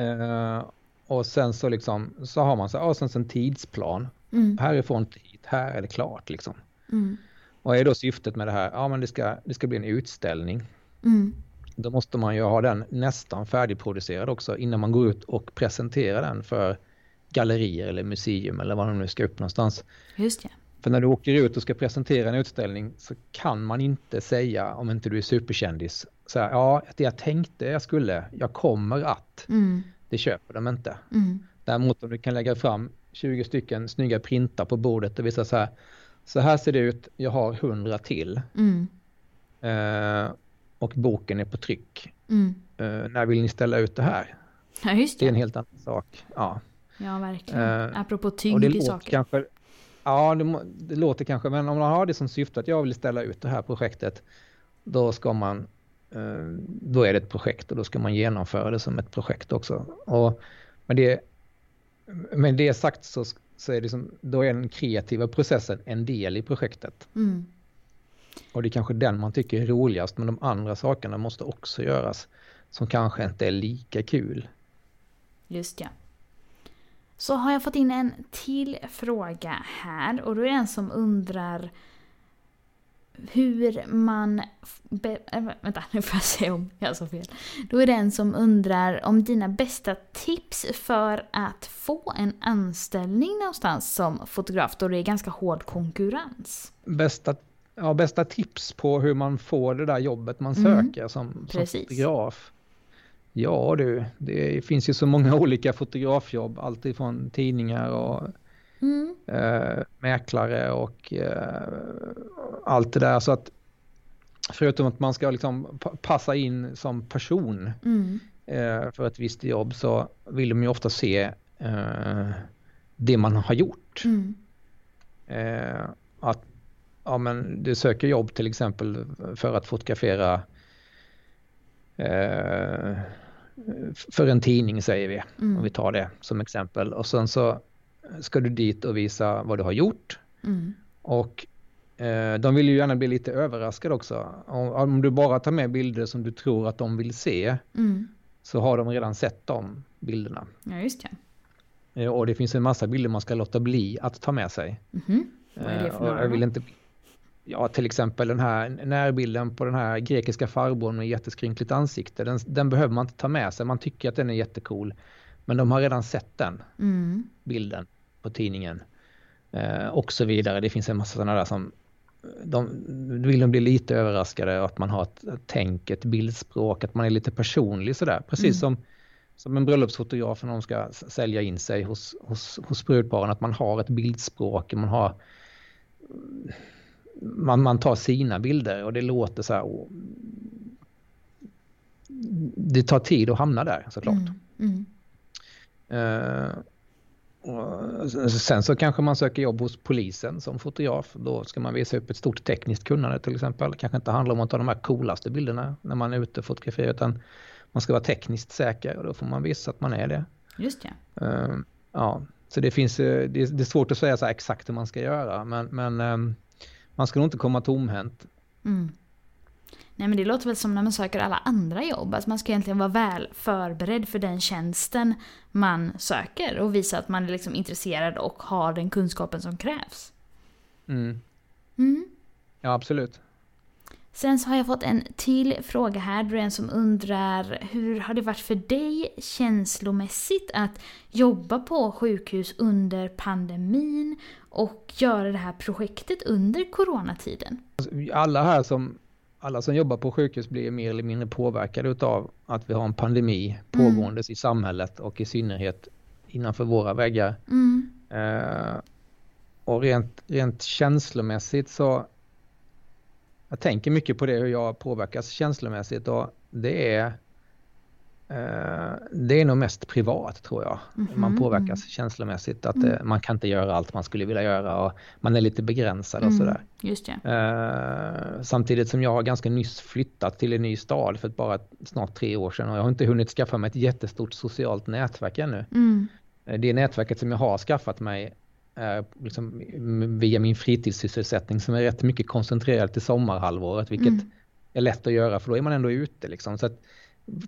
Eh, och sen så liksom, så har man så, och sen så en tidsplan. Mm. Härifrån hit, här är det klart liksom. Mm. Vad är då syftet med det här? Ja men det ska, det ska bli en utställning. Mm. Då måste man ju ha den nästan färdigproducerad också innan man går ut och presenterar den för gallerier eller museum eller vad de nu ska upp någonstans. Just ja. För när du åker ut och ska presentera en utställning så kan man inte säga om inte du är superkändis så här, ja det jag tänkte jag skulle, jag kommer att, Mm. det köper de inte. Mm. Däremot om du kan lägga fram 20 stycken snygga printar på bordet och visa så här, så här ser det ut, jag har 100 till Mm. eh, och boken är på tryck. Mm. Eh, när vill ni ställa ut det här? Ja, just Det är en helt annan sak. Ja. Ja, verkligen. Eh, Apropå det tyngd i saker. kanske, ja det, det låter kanske, men om man har det som syfte att jag vill ställa ut det här projektet, då ska man, eh, då är det ett projekt och då ska man genomföra det som ett projekt också. Och med det, med det sagt så, så är det som, då är den kreativa processen en del i projektet. Mm. Och det är kanske den man tycker är roligast, men de andra sakerna måste också göras som kanske inte är lika kul. Just ja. Så har jag fått in en till fråga här och då är det en som undrar hur man... Be, äh, vänta, nu får jag se om jag sa fel. Då är det en som undrar om dina bästa tips för att få en anställning någonstans som fotograf då det är ganska hård konkurrens. bästa, ja, bästa tips på hur man får det där jobbet man Mm. söker som, som Precis. fotograf? Ja du, det finns ju så många olika fotografjobb, alltifrån tidningar och Mm. eh, mäklare och eh, allt det där. Så att förutom att man ska liksom pa- passa in som person Mm. eh, för ett visst jobb så vill de ju ofta se eh, det man har gjort. Mm. Eh, att ja, men du söker jobb till exempel för att fotografera eh, för en tidning säger vi, Mm. om vi tar det som exempel. Och sen så ska du dit och visa vad du har gjort. Mm. Och eh, de vill ju gärna bli lite överraskade också. Om, om du bara tar med bilder som du tror att de vill se Mm. så har de redan sett de bilderna. Ja, just ja. Eh, och det finns en massa bilder man ska låta bli att ta med sig. Mhm. Vad är det för Eh, och några jag vill inte... Ja, till exempel den här närbilden på den här grekiska farbrorn med jätteskrynkligt ansikte. Den, den behöver man inte ta med sig. Man tycker att den är jättecool. Men de har redan sett den Mm. bilden på tidningen. Eh, och så vidare. Det finns en massa sådana där som de vill de bli lite överraskade att man har ett, ett tänk, ett bildspråk, att man är lite personlig sådär. Precis som, som en bröllopsfotograf när de ska sälja in sig hos, hos, hos brudparen, att man har ett bildspråk, man har man, man tar sina bilder och det låter så här. det tar tid att hamna där såklart. Mm. Mm. Eh, och sen så kanske man söker jobb hos polisen som fotograf. Då ska man visa upp ett stort tekniskt kunnande till exempel. Det kanske inte handlar om att ta de här coolaste bilderna när man är ute och fotograferar utan man ska vara tekniskt säker och då får man visa att man är det. Just det. Eh, ja, så det finns eh, det är, svårt att säga så exakt hur man ska göra men, men eh, man ska nog inte komma tomhänt. Mm. Nej men det låter väl som när man söker alla andra jobb. Alltså man ska egentligen vara väl förberedd för den tjänsten man söker och visa att man är liksom intresserad och har den kunskapen som krävs. Mm. Mm. Ja, absolut. Sen så har jag fått en till fråga här. Det är en som undrar hur har det varit för dig känslomässigt att jobba på sjukhus under pandemin och göra det här projektet under coronatiden? alla här som alla som jobbar på sjukhus blir mer eller mindre påverkade av att vi har en pandemi pågåendes i samhället och i synnerhet innanför våra väggar. Mm. Eh, och rent, rent känslomässigt så jag tänker mycket på det hur jag påverkas känslomässigt och det är det är nog mest privat tror jag. Man Mhm. påverkas känslomässigt att Mm. eh, man kan inte göra allt man skulle vilja göra och man är lite begränsad och Mm. sådär. Eh, samtidigt som jag har ganska nyss flyttat till en ny stad för bara snart tre år sedan och jag har inte hunnit skaffa mig ett jättestort socialt nätverk ännu. Mm. Eh, Det nätverket som jag har skaffat mig liksom via min fritidssysselsättning som är rätt mycket koncentrerad till sommarhalvåret vilket Mm. är lätt att göra för då är man ändå ute liksom. Så att,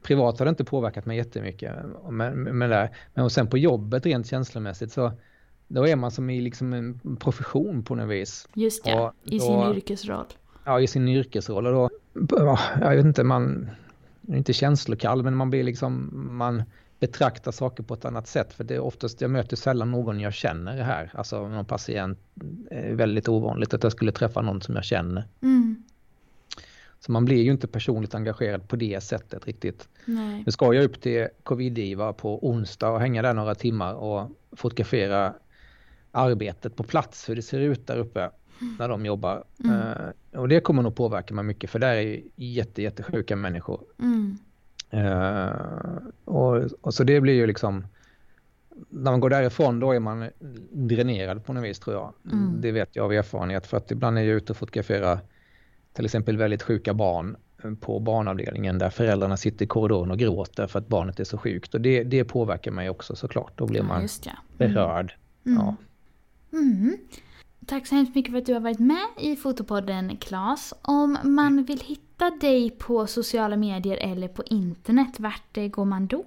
privat har det inte påverkat mig jättemycket. Men, men, där. men och sen på jobbet rent känslomässigt så då är man som i liksom en profession på något vis. Just det, Och i då- sin yrkesroll. ja, i sin yrkesroll och då, ja, jag vet inte, man är inte känslokall men man blir liksom, man betraktar saker på ett annat sätt för det är oftast, jag möter sällan någon jag känner här, alltså någon patient, är väldigt ovanligt att jag skulle träffa någon som jag känner. Mm. Så man blir ju inte personligt engagerad på det sättet riktigt. Nej. Nu ska jag upp till Covid-IVA på onsdag och hänga där några timmar och fotografera arbetet på plats, hur det ser ut där uppe när de jobbar. Mm. Eh, och det kommer nog påverka mig mycket för där är ju jätte, jättesjuka människor. Mm. Eh, och, och så det blir ju liksom, när man går därifrån då är man dränerad på något vis tror jag. Mm. Det vet jag av erfarenhet för att ibland är jag ute och fotograferar till exempel väldigt sjuka barn eh, på barnavdelningen där föräldrarna sitter i korridoren och gråter för att barnet är så sjukt. Och det, det påverkar mig också såklart. Då blir Ja, man det. berörd. Mm. Ja. Mm. Tack så hemskt mycket för att du har varit med i Fotopodden Klas. Om man vill hitta dig på sociala medier eller på internet, vart eh, går man då?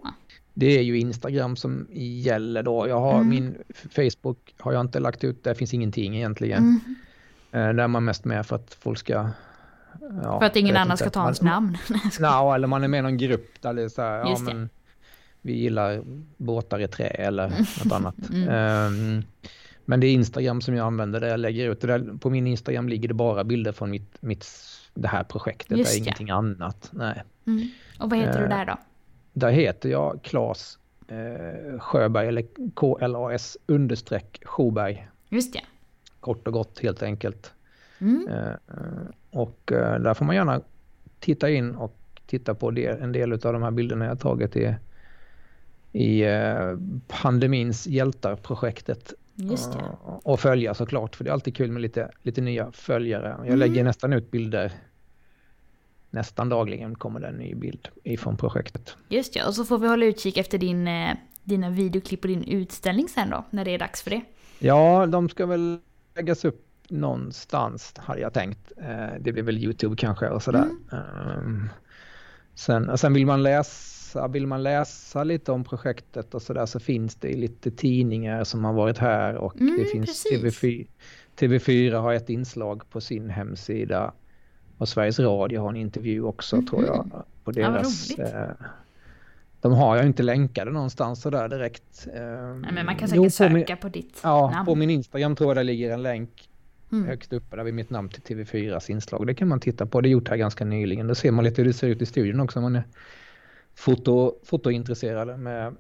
Det är ju Instagram som gäller då. Jag har Mm. min Facebook har jag inte lagt ut, där finns ingenting egentligen. Mm. Eh, Där är man mest med för att folk ska... Ja, För att ingen annan ska ta hans namn. Ja, eller man är med i någon grupp där det är så här, ja men vi gillar båtar i trä eller något annat. Mm. Ehm, men det är Instagram som jag använder där jag lägger ut där. På min Instagram ligger det bara bilder från mitt, mitt det här projektet, Just det är det. ingenting annat. Nej. Mm. Och vad heter du Eh, där då? Där heter jag Klas eh, Sjöberg eller KLAS understreck Sjoberg. Just det. Kort och gott helt enkelt. Mm. Eh, eh, och eh, där får man gärna titta in och titta på det, en del av de här bilderna jag tagit i, i pandemins hjältar-projektet. Och följa såklart, för det är alltid kul med lite, lite nya följare. Jag Mm. lägger nästan ut bilder Nästan dagligen kommer det en ny bild ifrån projektet. Just det. Och så får vi hålla utkik efter din, dina videoklipp och din utställning sen då, när det är dags för det. Ja, de ska väl läggas upp någonstans hade jag tänkt. Eh, Det blir väl Youtube kanske och sådär. Ehm, Sen, sen vill man läsa, vill man läsa lite om projektet och sådär så finns det lite tidningar som har varit här och Mm, det finns precis. TV4, TV4 har ett inslag på sin hemsida och Sveriges Radio har en intervju också mm tror jag. På deras, ja, eh, de har jag inte länkade någonstans sådär direkt. Nej, men man kan säkert söka min, på ditt ja, namn. på min Instagram tror jag det ligger en länk mm. högst uppe där vid mitt namn till TV4s inslag. Det kan man titta på. Det är gjort här ganska nyligen. Då ser man lite hur det ser ut i studion också om man är foto, fotointresserad. Med,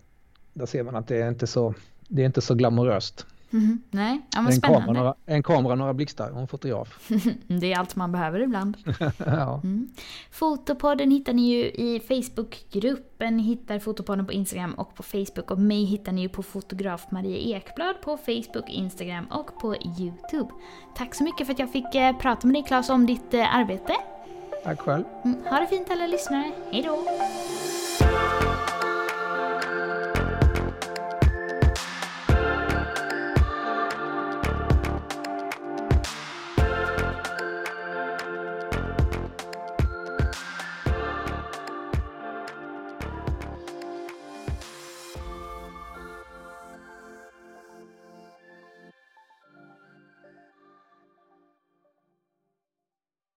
där ser man att det är inte så, det är inte så glamoröst. Mm, nej, ja, en, kamera, några, en kamera, några blixtar och en fotograf. det är allt man behöver ibland. ja. mm. Fotopodden hittar ni ju i Facebookgruppen, hittar Fotopodden på Instagram och på Facebook och mig hittar ni ju på fotograf Maria Ekblad på Facebook, Instagram och på Youtube. Tack så mycket för att jag fick eh, prata med dig Claes om ditt eh, arbete. Tack själv. Mm, ha det fint alla lyssnare, hejdå!